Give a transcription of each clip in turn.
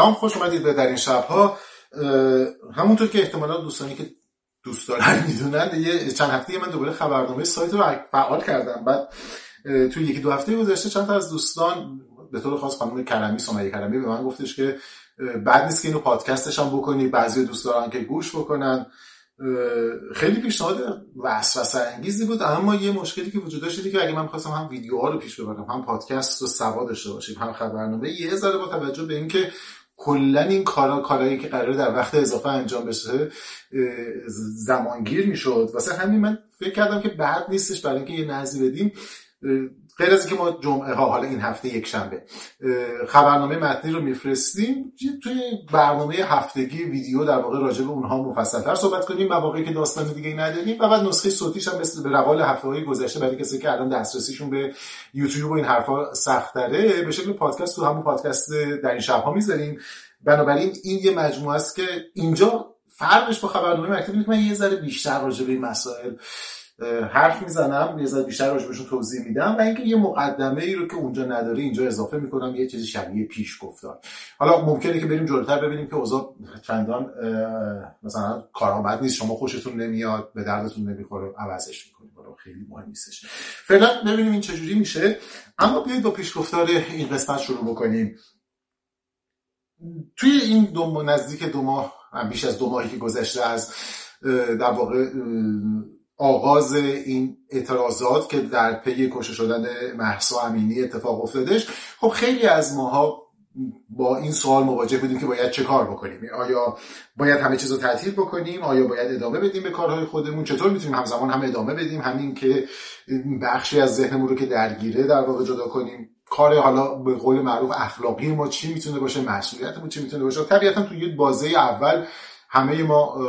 سلام خوش اومدید به در این شبها همونطور که احتمالا دوستانی که دوست دارن می‌دونن یه چند هفته من دوباره خبرنامه سایت رو فعال کردم. بعد توی یکی دو هفته گذشته چند تا از دوستان به طور خاص خانم کرمی سمیه کرمی به من گفتش که بعد نیست که اینو پادکستش هم بکنی بعضی دوست دارن که گوش بکنن. خیلی پیشنهاد وسوسه انگیزی بود اما یه مشکلی که وجود داشت که اگه من خواستم هم ویدیوها رو پیش ببرم هم پادکست رو سوا داشته باشیم هم خبرنامه یه ذره با توجه به اینکه کلا این کارا کارهایی که قراره در وقت اضافه انجام بشه زمانگیر می‌شد. واسه همین من فکر کردم که بعد نیستش برای اینکه یه نظری بدیم. غیر از اینکه ما جمعه ها حالا این هفته یک شنبه خبرنامه متنی رو میفرستیم توی برنامه هفتگی ویدیو در واقع راجع به اونها مفصلتر صحبت کنیم مواقعی که داستان دیگه نداریم و بعد نسخه صوتیش هم مثل به روال هفته های گذشته برای کسی که الان دسترسیشون به یوتیوب و این حرفا سخت داره به شکل پادکست تو همون پادکست در این شبها می‌ذاریم. بنابراین این یه مجموعه است که اینجا فرقش با خبرنامه مکتوب که من یه ذره بیشتر راجع به این مسائل حرف می‌زنم یه بیشتر راجبشون توضیح میدم و اینکه یه مقدمه ای رو که اونجا نداره اینجا اضافه می‌کنم یه چیزی شبیه پیش گفتار. حالا ممکنه که بریم جلوتر ببینیم که اوضاع چندان مثلا کارها بد نیست شما خوشتون نمیاد به دردتون نمی‌خوره عوضش می‌کنیم برای خیلی مهم نیستش. فعلا ببینیم این چجوری میشه. اما بیایید با پیش گفتار این قسمت شروع بکنیم. توی این دو نزدیک دو ماه بیش از دو ماهی که گذشته از در واقع آغاز این اعتراضات که در پی کشته شدن محسا امینی اتفاق افتادش. خب خیلی از ماها با این سوال مواجه بودیم که باید چه کار بکنیم؟ آیا باید همه چیز رو تعطیل بکنیم؟ آیا باید ادامه بدیم به کارهای خودمون؟ چطور می‌تونیم همزمان هم ادامه بدیم؟ همین که بخشی از ذهنمون رو که درگیره در واقع جدا کنیم. کار حالا به قول معروف اخلاقی ما چی می‌تونه باشه؟ مسئولیتمون چی می‌تونه باشه؟ طبیعتا توی بازه اول همه ما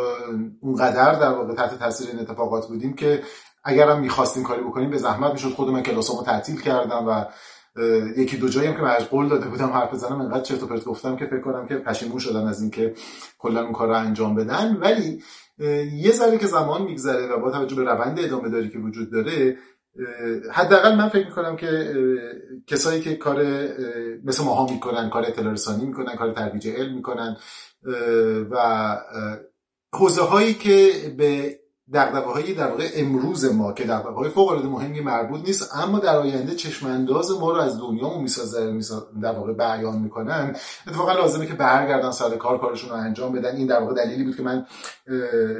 اونقدر در واقع تحت تاثیر این اتفاقات بودیم که اگر هم می‌خواستیم کاری بکنیم به زحمت می‌شد. خود من کلاسامو تعطیل کردم و یکی دو جایی هم که من قول داده بودم حرف بزنم انقدر چرت و پرت گفتم که فکر کنم که پشیمون شدن از اینکه کلا اون کار رو انجام بدن. ولی یه ذره که زمان میگذره و با توجه به روند ادامه داری که وجود داره حداقل من فکر می‌کنم که کسایی که کار مثل ماها می‌کنن کار اطلاع رسانی می‌کنن کار ترویج علم می‌کنن و حوزه هایی که به دقدقه های در واقع امروز ما که دقدقه های فوق العاده مهمی مربوط نیست اما در آینده چشمانداز ما رو از دنیا می‌سازه در واقع بیان می‌کنن. اتفاقا لازمه که برگردن سر کار کارشون رو انجام بدن. این در واقع دلیلی بود که من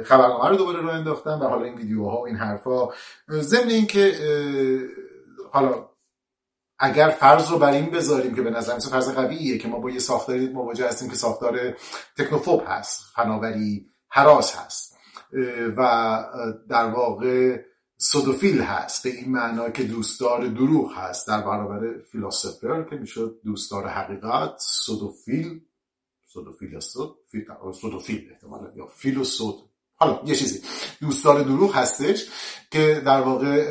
خبرنامه رو دوباره رو انداختم و حالا این ویدیوها و این حرفا. ضمن اینکه حالا اگر فرض رو بر این بذاریم که به نظر مثل فرض قویه که ما با یه ساختاری مواجه هستیم که ساختار تکنوفوب هست فناوری حراس هست. و در واقع سودوفیل هست. به این معنا که دوستدار دروغ هست. در برابر فیلاسوفر که میشه دوستدار حقیقت سودوفیل سودوفیل سودوفیل احتمالا یا فیلوسود. حالا یه چیزی. دوستدار دروغ هستش. که در واقع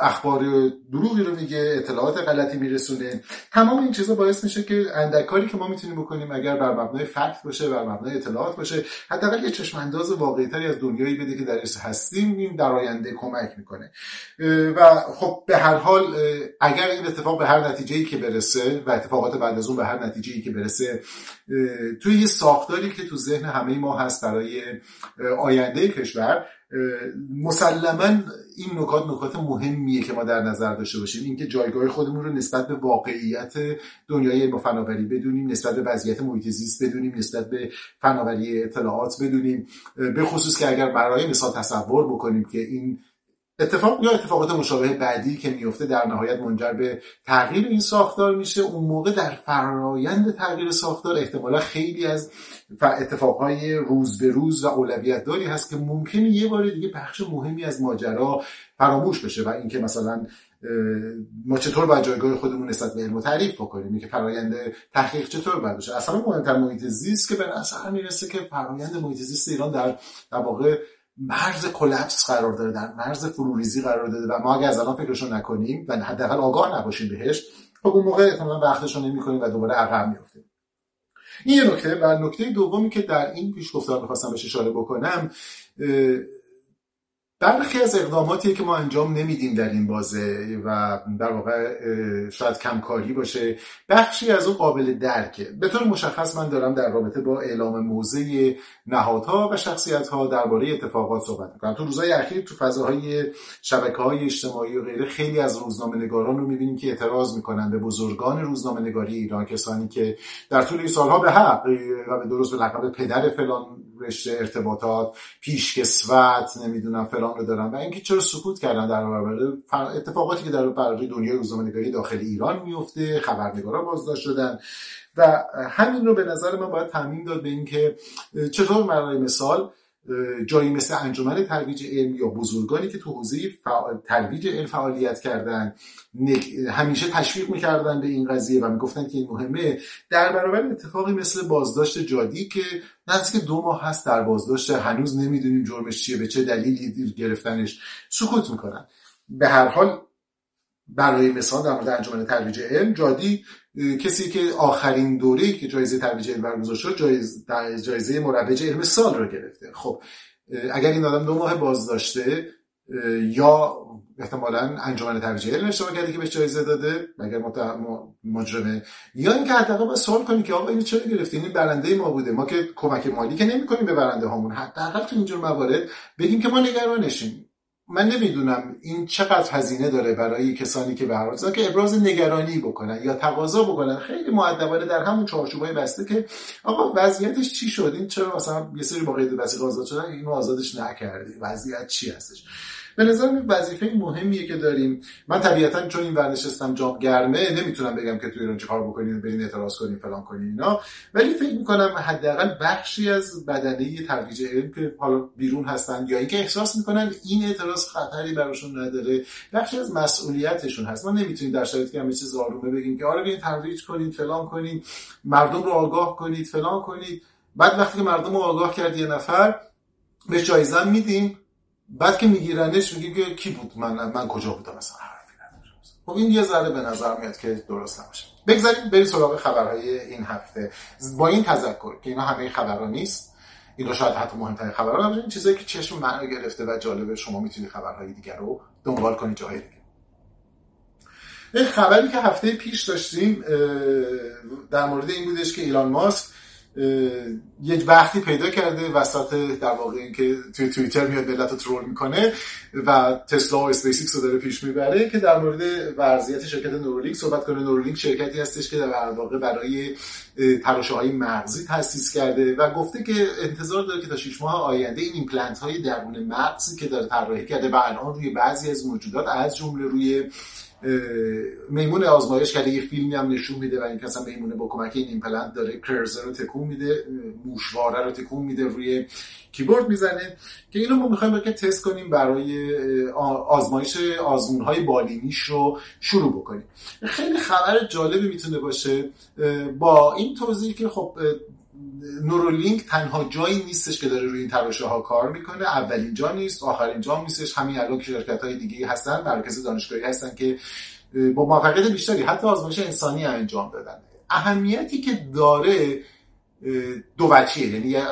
اخبار دروغی رو میگه اطلاعات غلطی میرسونه. تمام این چیزا باعث میشه که اندک کاری که ما می‌تونیم بکنیم اگر بر مبنای فکت باشه بر مبنای اطلاعات باشه حداقل یه چشم انداز واقعی تری از دنیایی بده که درش هستیم این در آینده کمک می‌کنه. و خب به هر حال اگر این اتفاق به هر نتیجه که برسه و اتفاقات بعد از اون به هر نتیجه که برسه توی یه ساختاری که تو ذهن همه ما هست برای آینده کشور مسلما این نکات نکات مهمیه که ما در نظر داشته باشیم. اینکه جایگاه خودمون رو نسبت به واقعیت دنیای علم فناوری بدونیم نسبت به وضعیت محیط زیست بدونیم نسبت به فناوری اطلاعات بدونیم. به خصوص که اگر برای مثال تصور بکنیم که این اتفاق یا اتفاقات مشابه بعدی که میفته در نهایت منجر به تغییر این ساختار میشه. اون موقع در فرایند تغییر ساختار احتمالا خیلی از اتفاقهای روز به روز و اولویت داری هست که ممکنه یه بار دیگه بخش مهمی از ماجرا فراموش بشه و اینکه مثلا ما چطور باید جایگاه خودمون نسبت به علم تعریف بکنیم؟ که فرایند تحقیق چطور باید بشه؟ اصلا مهمتر محیط زیست که به نظر می‌رسه که فرایند محیط زیست ایران در در واقع مرز کلپس قرار داره در مرز فروریزی قرار داده و ما اگه از الان فکرشو نکنیم و حداقل آگاه نباشیم بهش خب اون موقع احتمالاً وقتشو نمی‌کنیم و دوباره عقب میافتیم. این یه نکته. و نکته دومی که در این پیشگفتار می‌خواستم بهش اشاره بکنم برخی از اقداماتی که ما انجام نمیدیم در این بازه و در واقع شاید کمکاری باشه. بخشی از اون قابل درکه. به طور مشخص من دارم در رابطه با اعلام موضع نهادها و شخصیت ها درباره اتفاقات صحبت می‌کنم. تو روزهای اخیر تو فضاهای شبکه های اجتماعی و غیره خیلی از روزنامه نگاران رو می‌بینیم که اعتراض می‌کنن به بزرگان روزنامه نگاری ایران کسانی که در طول این سالها به حق و به درست به لقب پدر فلان رشته ارتباطات پیشکسوت نمی‌دونم فلان رو دارن. و اینکه چرا سکوت کردن در برابر اتفاقاتی که در برابر دنیای روزنامه‌نگاری داخل ایران میفته خبرنگارا بازداشت شدن. و همین رو به نظر من باید تعمین داد به اینکه چطور برای مثال جایی مثل انجمن ترویج علم یا بزرگانی که تو حوزه ترویج علم فعالیت کردن همیشه تشویق می‌کردن به این قضیه و می‌گفتن که این مهمه. در برابر اتفاقی مثل بازداشت جادی که نزدیک دو ماه هست در بازداشت هنوز نمی‌دونیم جرمش چیه به چه دلیلی گرفتنش سکوت می‌کنن. به هر حال برای مثال در مورد انجمن ترویج علم جادی کسی که آخرین دوره که جایزه ترویج علم برگزار شد جایزه, جایزه مروج علم سال رو گرفته. خب اگر این آدم دو ماه بازداشته یا احتمالا انجمن ترویج علم اشتباه کرده که بهش جایزه داده اگر مجرمه یا اینکه حداقل باید سوال کنیم که آقا اینو چرا گرفتی این برنده ما بوده. ما که کمک مالی که نمی‌کنیم به برنده هامون. حداقل تو اینجور موارد بگیم که ما نگرانشیم. من نمی‌دونم این چقدر هزینه داره برای کسانی که به که ابراز نگرانی بکنن یا تقاضا بکنن. خیلی مؤدبانه در همون چارچوبای بسته که آقا وضعیتش چی شد؟ این چرا مثلا یه سری با قید وثیقه آزاد شدن؟ اینو آزادش نکردی. وضعیت چی هستش؟ به نظر وظیفه مهمیه که داریم. من طبیعتا چون این ورنشستم جام گرمه نمی‌تونم بگم که تو ایران چیکار بکنین برین اعتراض کنین فلان کنین اینا. ولی فکر می‌کنم حداقل بخشی از بدنه ترویج علم که حالا بیرون هستن یا اینکه احساس می‌کنن این اعتراض خطری براشون نداره بخشی از مسئولیتشون هست. ما نمی‌تونیم در شرایطی که همه چیز آرومه بگیم که آره بیاین ترویج کنید فلان کنید مردم رو آگاه کنید فلان کنید. بعد وقتی که مردم رو آگاه کرد یه نفر به جایزه میدیم. بعد که میگیرنش میگی که کی بود؟ من من کجا بودم مثلا؟ خب این یه ذره به نظر میاد که درست نباشه. بگذاریم بریم سراغ خبرهای این هفته. با این تذکر که اینا همه خبرها نیست اینا شاید حتی مهمترین خبرها این چیزایی که چشم من گرفته و جالبه شما می‌تونید خبرهای دیگر رو دنبال کنید جای دیگه. این خبری که هفته پیش داشتیم در مورد این بودش که ایلان ماسک یک وقتی پیدا کرده وسط در واقع اینکه توی توییتر میاد ملت رو troll می‌کنه و تسلا و اسپیس رو داره پیش می‌بره که در مورد وضعیت شرکت نورولینک صحبت کنه. نورولینک شرکتی هستش که در واقع برای تراشه های مغزی تاسیس کرده و گفته که انتظار داره که تا 6 ماه آینده این ایمپلنت های درون مغزی که داره طراحی کرده و الان روی بعضی از موجودات از جمله روی میمون آزمایش کرده یه فیلمی هم نشون میده و این کسا میمونه با کمک این ایمپلنت داره. cursor رو تکون میده موشواره رو تکون میده روی کیبورد می‌زنه. که اینو ما می‌خوایم که تست کنیم برای آزمایش آزمون های بالینیش رو شروع بکنیم. خیلی خبر جالبی می‌تونه باشه با این توضیح که خب نورولینک تنها جایی نیستش که داره روی این تراشه ها کار می‌کنه اولین جا نیست آخرین جا نیستش. همین الان که شرکت های دیگه هستن مرکز دانشگاهی هستن که با موفقیت بیشتری حتی آزمایش انسانی انجام دادن. اهمیتی که داره دو وجهیه. یعنی یه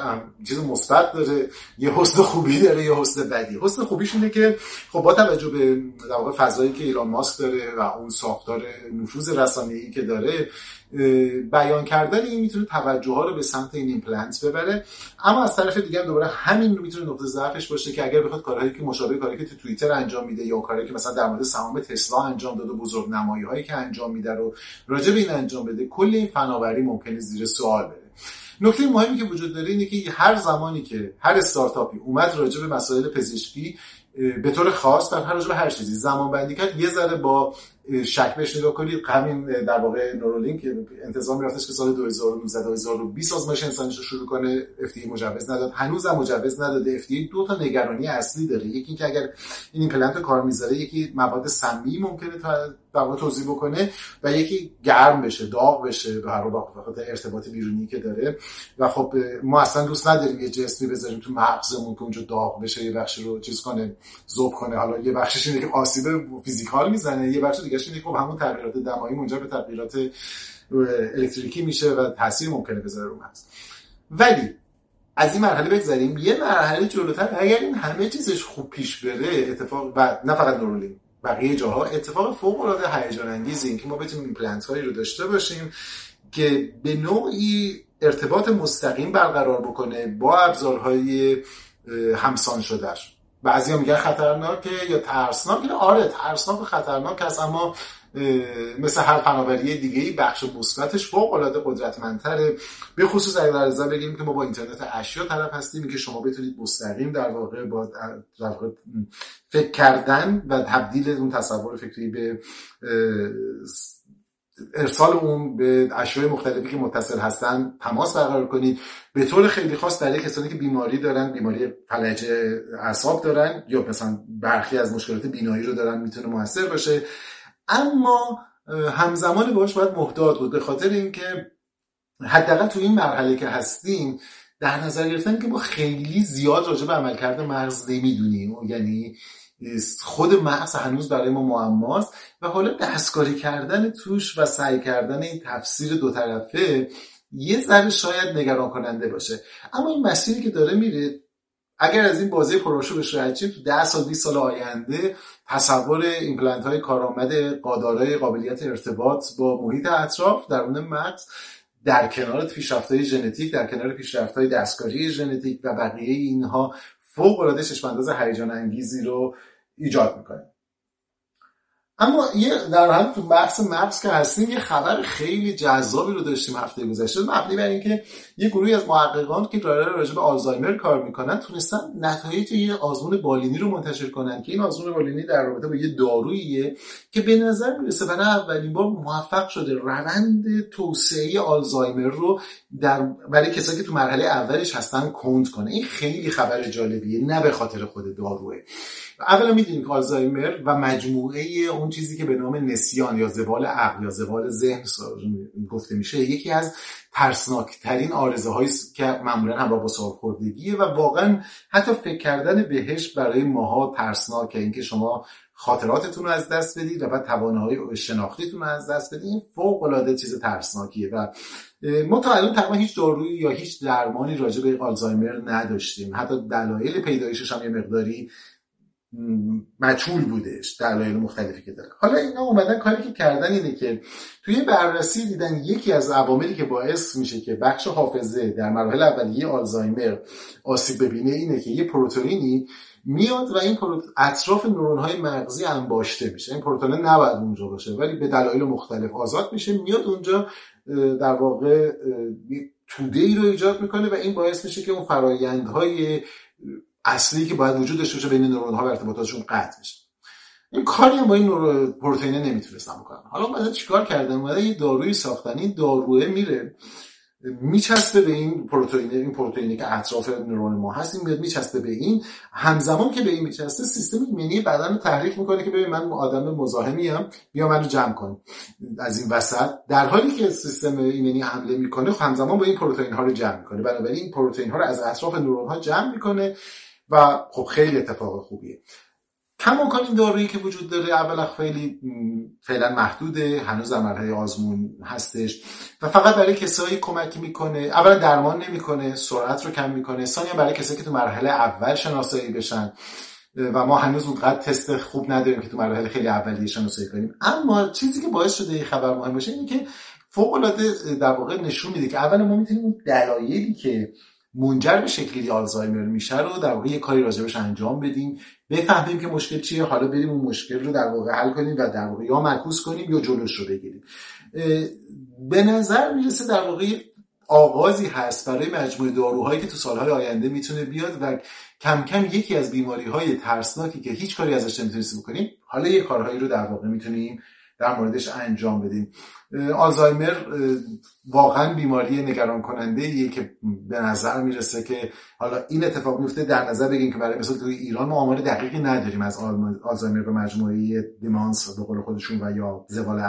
چیز مثبت داره یه حسن خوبی داره یه حسن بدی. حسن خوبیش اینه که خب با توجه به در فضایی که ایلان ماسک داره و اون ساختار نفوذ رسانه‌ای که داره بیان کردن این می‌تونه توجه ها رو به سمت این ایمپلنت ببره. اما از طرف دیگر دوباره همین رو می‌تونه نقطه ضعفش باشه که اگر بخواد کارهایی که مشابه کاری که تو توییتر انجام میده یا کاری که مثلا در مورد سهام تسلا انجام داده بزرگ نمایی هایی که انجام میده رو راجع به این انجام بده کل این فناوری ممکنه زیر سوال بره. نکته مهمی که وجود داره اینه که هر زمانی که هر استارتاپی اومد راجع به مسائل پزشکی به طور خاص در هر به هر چیزی زمان بندی کرد یه ذره با شک بهش نگاه کنید همین در واقع نورولینک انتظار میرفتش که سال 2019 2020 آزمایش انسانیش رو شروع کنه FDA مجوز نداد. هنوز هم مجوز نداده. FDA دو تا نگرانی اصلی داره. یکی اینکه اگر این ایمپلنت کار می‌ذاره یکی مواد سمی ممکنه تا در واقع توضیح بکنه و یکی گرم بشه داغ بشه به هر خاطر ارتباط بیرونی که داره. و خب ما اصلا دوست نداریم یه جسمی بذاریم تو مغزمون که اونجا داغ بشه یه بخشی رو چیز کنه ذوب کنه. حالا یه بخشش اینه که آسیب فیزیکال می‌زنه یه بخش دیگه اینه که خب همون تغییرات دمایی منجر به تغییرات الکتریکی میشه و تاثیر ممکنه بذاره رو مغز. ولی از این مرحله بگذاریم یه مرحله جلوتر اگر این همه چیزش خوب پیش بره اتفاق و نه فقط نورولین بقیه جاها اتفاق فوق العاده هیجان انگیزی که ما بتونیم ایمپلنت هایی رو داشته باشیم که به نوعی ارتباط مستقیم برقرار بکنه با ابزارهای همسان شدهش بعضی میگن خطرناکه یا ترسناک. آره ترسناک و خطرناک هست اما مثل هر فناوری دیگه ای بخش مثبتش فوق العاده قدرتمندتره. به خصوص اگر در ازا بگیم که ما با اینترنت اشیا طرف هستیم که شما بتونید مستقیم در واقع با در واقع فکر کردن و تبدیل اون تصور فکری به ارسال اون به اشیاء مختلفی که متصل هستن تماس برقرار کنید. به طور خیلی خاص برای کسانی که بیماری دارن بیماری فلج اعصاب دارن یا مثلا برخی از مشکلات بینایی رو دارن می‌تونه موثر باشه. اما همزمان باش باید محتاط بود به خاطر اینکه حداقل تو این مرحله که هستیم در نظر گرفتن که ما خیلی زیاد راجع به عملکرد مغز نمی‌دونیم. یعنی خود مغز هنوز برای ما معماست و حالا دستکاری کردن توش و سعی کردن این تفسیر دو طرفه یه ذره شاید نگران کننده باشه. اما این مسیری که داره میره اگر از این بازی پروشو بهش رد تو 10 سال 20 سال آینده تصور ایمپلنت های کارآمد قادارای قابلیت ارتباط با محیط اطراف در اون مغز در کنار پیشرفت های ژنتیک در کنار پیشرفت های دستکاری ژنتیک و بقیه اینها فوق العاده چشمانداز هیجان انگیزی رو ایجاد می‌کنه اما یه در هم تو بحث مغز که هستیم یه خبر خیلی جذابی رو داشتیم هفته گذشته. مبنی بر اینکه یه گروهی از محققان که داره راجع به آلزایمر کار می‌کنن تونستن نتایج یه آزمون بالینی رو منتشر کنن که این آزمون بالینی در رابطه با یه داروییه که به نظر می‌رسه برای اولین بار موفق شده روند توسعه آلزایمر رو در برای کسایی که تو مرحله اولش هستن کند کنه. این خیلی خبر جالبیه نه به خاطر خود داروه. اولا می‌دونیم که آلزایمر و مجموعه اون چیزی که به نام نسیان یا زوال عقل یا زوال ذهن گفته میشه یکی از ترسناکترین آرزه هایی که معمولا همراه با سالخوردگیه و واقعا حتی فکر کردن بهش برای ماها ترسناکه اینکه شما خاطراتتون رو از دست بدید و بعد توانایی شناختیتون رو از دست بدید این فوق العاده چیز ترسناکیه و ما تا الان تقریبا هیچ دارویی یا هیچ درمانی راجع به آلزایمر نداشتیم. حتی دلایل پیدایشش هم یه مقداری مجهول بودش دلایل مختلفی که داره. حالا اینا اومدن کاری که کردن اینه که توی بررسی دیدن یکی از عواملی که باعث میشه که بخش حافظه در مراحل اولیه آلزایمر آسیب ببینه اینه که یه پروتئینی میاد و این پروت... اطراف نورون های مغزی انباشته میشه. این پروتئین نباید اونجا باشه ولی به دلایل مختلف آزاد میشه. میاد اونجا در واقع توده ای رو ایجاد می‌کنه و این باعث میشه که اون فرایندهای اصلی که باید وجود داشته باشه بین نورون ها و ارتباطاتشون قطع بشه. این کاری با این پروتئین نمی‌تونستم بکنم حالا بعد چیکار کردم؟ اومدن یه دارویی ساختن این داروه میره میچسبه به این پروتئین این پروتئینی که اطراف نورون ما هست این میاد میچسبه به این. همزمان که به این میچسبه سیستم ایمنی بدن تحریک می‌کنه که ببین من آدم مزاحمی ام بیا من رو جمع کن. از این وسط. در حالی که سیستم ایمنی حمله می‌کنه خب همزمان با این پروتئین ها رو جمع می‌کنه. بنابراین این پروتئین ها رو از اطراف نورون ها جمع می‌کنه. و خب خیلی اتفاق خوبیه. کماکان این دارویی که وجود داره اولا خیلی فعلا محدوده هنوز در مرحله آزمون هستش و فقط برای کسایی کمک می‌کنه اولا درمان نمی‌کنه سرعت رو کم می‌کنه ثانیا برای کسایی که تو مرحله اول شناسایی بشن. و ما هنوز اونقدر تست خوب نداریم که تو مرحله خیلی اولیه شناسایی کنیم. اما چیزی که باعث شده این خبر مهم باشه اینه که فوق العاده در واقع نشون میده که اول ما می‌تونیم دلایلی که منجر به شکلی آلزایمر میشه رو در واقع یه کاری راجبش انجام بدیم. بفهمیم که مشکل چیه حالا بریم اون مشکل رو در واقع حل کنیم و در واقع یا معکوس کنیم یا جلوش رو بگیریم. به نظر می‌رسه در واقع آغازی هست برای مجموعه داروهایی که تو سالهای آینده می‌تونه بیاد و کم کم یکی از بیماری های ترسناکی که هیچ کاری ازش نمی‌تونستیم بکنیم حالا یه کارهایی رو در واقع می‌تونیم در موردش انجام بدیم. آلزایمر واقعا بیماری نگران کننده ایه که به نظر می‌رسه که حالا این اتفاق میفته در نظر بگیم که برای مثال توی ایران ما آمار دقیقی نداریم از آلزایمر و مجموعه دیمانس به قول خودشون و یا زوال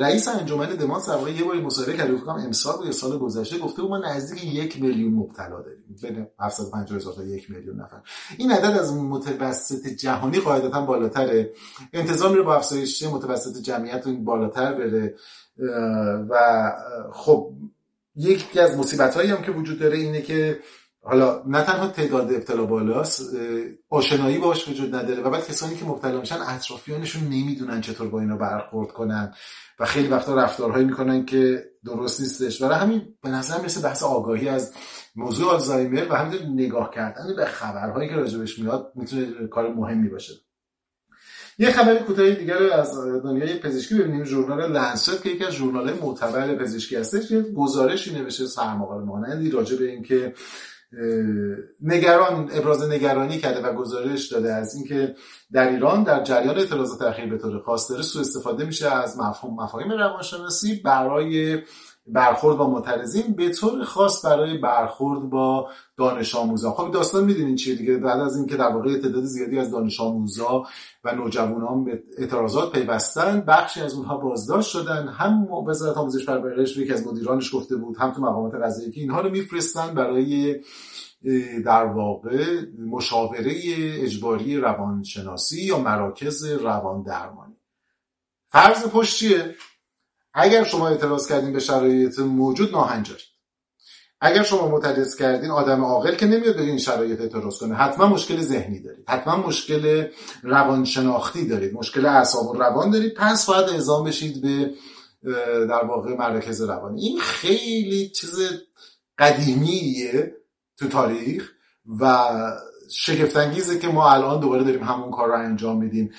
رئیس انجمن دمانس در یه باری مصاحبه کرده بود امسال یا سال گذشته گفته بود ما نزدیک یک میلیون مبتلا داریم بین 750 هزار تا یک میلیون نفر. این عدد از متوسط جهانی قاعدتا بالاتره. انتظار میره با افزایش متوسط جمعیت این بالاتر بره و خب یکی از مصیبت هایی هم که وجود داره اینه که حالا نه تنها تعداد ابتلا بالاست آشنایی باش وجود نداره و بعد کسانی که مبتلا میشن اطرافیانشون نمی‌دونن چطور با اینا برخورد کنن و خیلی وقتا رفتارهایی می‌کنن که درست نیستش. برای همین به نظر مثل بحث آگاهی از موضوع آلزایمر و همینطور نگاه کردن به خبرهایی که راجبش میاد می‌تونه کار مهمی باشه. یه خبر کوتاه دیگر از دنیای پزشکی ببینیم. ژورنال لنست که یکی از ژورنال معتبر پزشکی هستش یه گزارشی نوشته سرمقال مانندی راجع به اینکه نگران ابراز نگرانی کرده و گزارش داده از اینکه در ایران در جریان اعتراضات اخیر به طور خاص داره سوء استفاده میشه از مفهوم مفاهیم روانشناسی برای برخورد با معترضین به طور خاص برای برخورد با دانش آموزا خب داستان می‌دونین چیه دیگه؟ بعد از اینکه در واقع تعداد زیادی از دانش آموزا و نوجوانان به اعتراضات پیوستن بخشی از اونها بازداشت شدن. هم وزارت آموزش پرورش یکی از مدیرانش گفته بود هم تو مقامات قضاییه که اینها رو میفرستن برای در واقع مشاوره اجباری روانشناسی یا مراکز روان درمانی. فرض پشت چیه؟ اگر شما اعتراض کردین به شرایط موجود ناهنجارید. اگر شما معترض کردین آدم عاقل که نمیاد به این شرایط اعتراض کنه. حتما مشکل ذهنی دارید. حتما مشکل روانشناختی دارید. مشکل اعصاب و روان دارید. پس باید اعزام بشید به در واقع مراکز روانی. این خیلی چیز قدیمیه تو تاریخ و شگفتانگیزه که ما الان دوباره داریم همون کار رو انجام میدیم.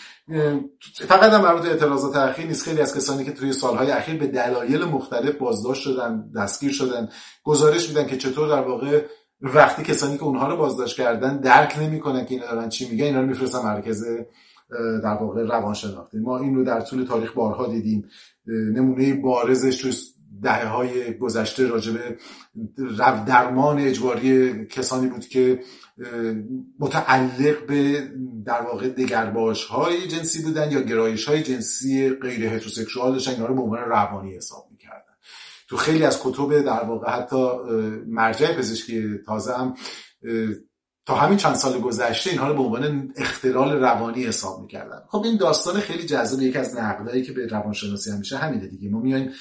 فقط هم مربوط اعتراضات اخیر نیست. خیلی از کسانی که توی سالهای اخیر به دلایل مختلف بازداشت شدن دستگیر شدن گزارش میدن که چطور در واقع وقتی کسانی که اونها رو بازداشت کردن درک نمی‌کنن که اینا دارن چی میگن اینا رو میفرستن مرکز در واقع روانشناختی. ما این رو در طول تاریخ بارها دیدیم. نمونه بارزش دهه های گذشته راجبه درمان اجباری کسانی بود که متعلق به در واقع دگرباش های جنسی بودن یا گرایش های جنسی غیر هتروسکسوال داشتن اینا رو به عنوان روانی حساب می‌کردن. تو خیلی از کتب در واقع حتی مرجع پزشکی تازه هم تا همین چند سال گذشته اینها رو به عنوان اختلال روانی حساب می‌کردن. خب این داستان خیلی جذاب یکی از نقدایی که به روانشناسی همیشه همینه دیگه. ما میایم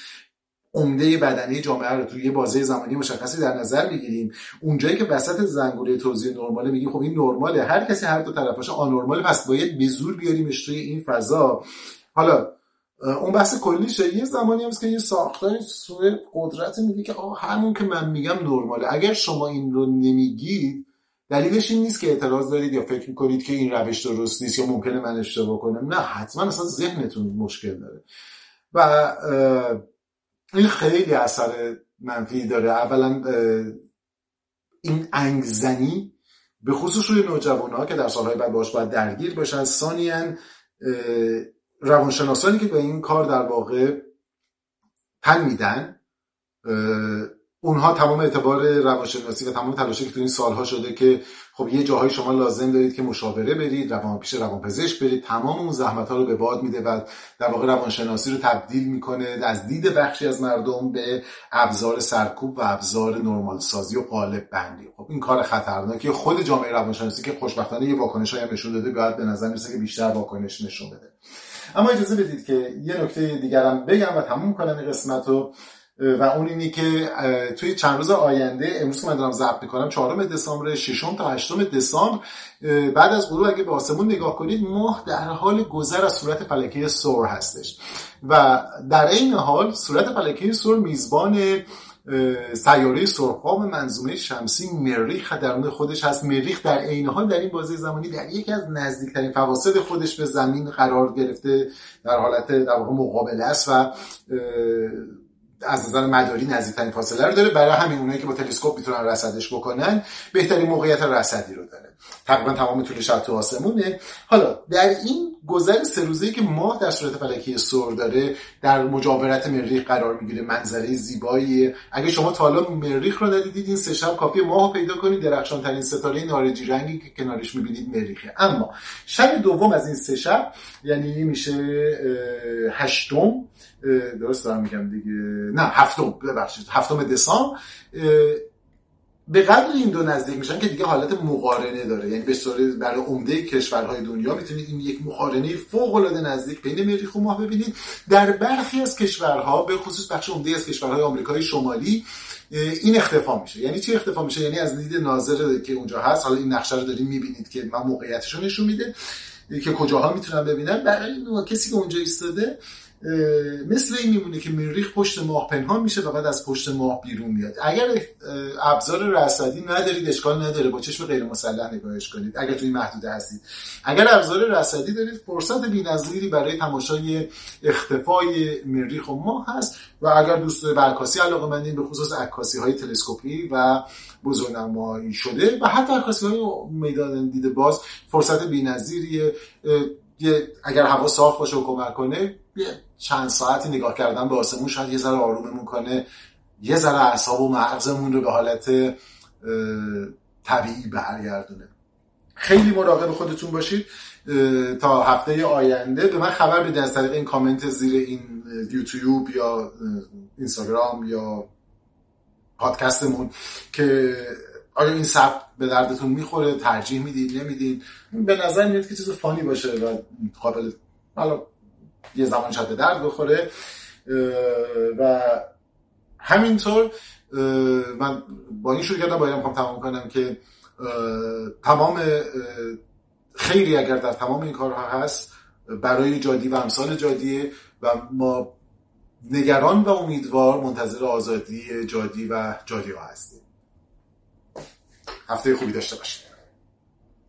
عمده بدنی جامعه رو توی یه بازه زمانی مشخصی در نظر می‌گیریم اونجایی که وسط زنگوله توضیح نرماله میگیم خب این نرماله. هر کسی هر دو طرفش آنورماله پس باید به زور بیاریمش توی این فضا. حالا اون بحث کلیشه یه زمانی هست که یه ساختار سوء قدرت میگه که آه همون که من میگم نرماله. اگر شما این رو نمیگید دلیلش این نیست که اعتراض دارید یا فکر می‌کنید که این روش درست نیست یا ممکنه من اشتباه کنم. نه حتما اصلا ذهنتون مشکل داره. و این خیلی اثر منفی داره. اولا این انگزنی به خصوص روی نوجوان ها که در سالهای بعد باش باید درگیر باشن. ثانیا روانشناسانی که به این کار در واقع تن میدن اونها تمام اعتبار روانشناسی و تمام تلاشی که تو این سالها شده که خب یه جاهای شما لازم دارید که مشاوره برید روان پیش روانپزشک برید تمام اون زحمت ها رو به باد میده و در واقع روانشناسی رو تبدیل می‌کنه از دید بخشی از مردم به ابزار سرکوب و ابزار نرمال سازی و قالب بندی. خب این کار خطرناکی خود جامعه روانشناسی که خوشبختانه یه واکنش هم نشون داده باید به نظر می‌رسه که بیشتر واکنش نشون بده. اما اجازه بدید که یه نکته دیگرم بگم و تموم کنم این قسمت رو. و اون اینی که توی چند روز آینده امروز که من دارم ضبط می‌کنم چهارم دسامبر ششم تا هشتم دسامبر بعد از غروب اگه به آسمون نگاه کنید ماه در حال گذر از صورت فلکی سور هستش. و در این حال صورت فلکی سور میزبان سیاره سرخام منظومه شمسی مریخ درون خودش هست. مریخ در عین حال در این بازی زمانی در یکی از نزدیکترین فواصل خودش به زمین قرار گرفته در حالت در واقع مقابله است و از نظر مداری نزدیکترین فاصله رو داره. برای همین اونایی که با تلسکوپ می‌تونن رصدش بکنن بهترین موقعیت رصدی رو داره. تقریبا تمام طول شب تو آسمونه. حالا در این گذر سه روزه که ماه در صورت فلکی سر داره در مجاورت مریخ قرار می‌گیره منظره زیبایی اگه شما تا حالا مریخ رو ندیدید این سه شب کافی ماه پیدا کنید. درخشان ترین ستاره نارنجی رنگی که کنارش می‌بینید مریخه. اما شب دوم از این سه شب یعنی میشه هشتم درست دارم میگم دیگه. نه هفتم ببخشید. هفتم دسامبر به قدر این دو نزدیک میشن که دیگه حالت مقارنه داره. یعنی به صورت برای عمده کشورهای دنیا می‌تونید این یک مقارنه فوق العاده نزدیک بین مریخ و ماه ببینید در برخی از کشورها به خصوص بخش عمده از کشورهای آمریکای شمالی این اختفا میشه. یعنی چی اختفا میشه؟ یعنی از دید ناظر که اونجا هست حالا این نقشه رو داریم می‌بینید که من موقعیتش رو نشون میده که کجاها می‌تونن ببینن. برای کسی که اونجا ایستاده مثل این میمونه که مریخ پشت ماه پنهان میشه و بعد از پشت ماه بیرون میاد. اگر ابزار رصدی ندارید اشکال نداره. با چشم غیر مسلح نگاهش کنید اگر توی محدوده هستید. اگر ابزار رصدی دارید فرصت بی‌نظیری برای تماشای اختفای مریخ و ماه هست و اگر دوست به عکاسی علاقه مندین به خصوص عکاسی های تلسکوپی و بزرگنمایی شده و حتی عکاسی های میدان دیده باز فرصت بی‌نظیریه اگر هوا صاف باشه و کمک کنه یه چند ساعتی نگاه کردن به آسمون شاید یه ذره آروممون کنه یه ذره اعصاب و مغزمون رو به حالت طبیعی برگردونه. خیلی مراقب خودتون باشید تا هفته آینده. به من خبر بدید از طریق این کامنت زیر این یوتیوب یا اینستاگرام یا پادکستمون که آیا این سب به دردتون می‌خوره ترجیح می‌دید نمی‌دید. به نظر میاد که چیز فانی باشه و قابل حالا یه زمان شاید به درد بخوره. و همینطور من با این شروع کردم باید می‌خوام تمام کنم که تمام خیلی اگر در تمام این کارها هست برای جادی و امثال جادیه و ما نگران و امیدوار منتظر آزادی جادی و جادی ها هستیم. 発を飛び出したらしい。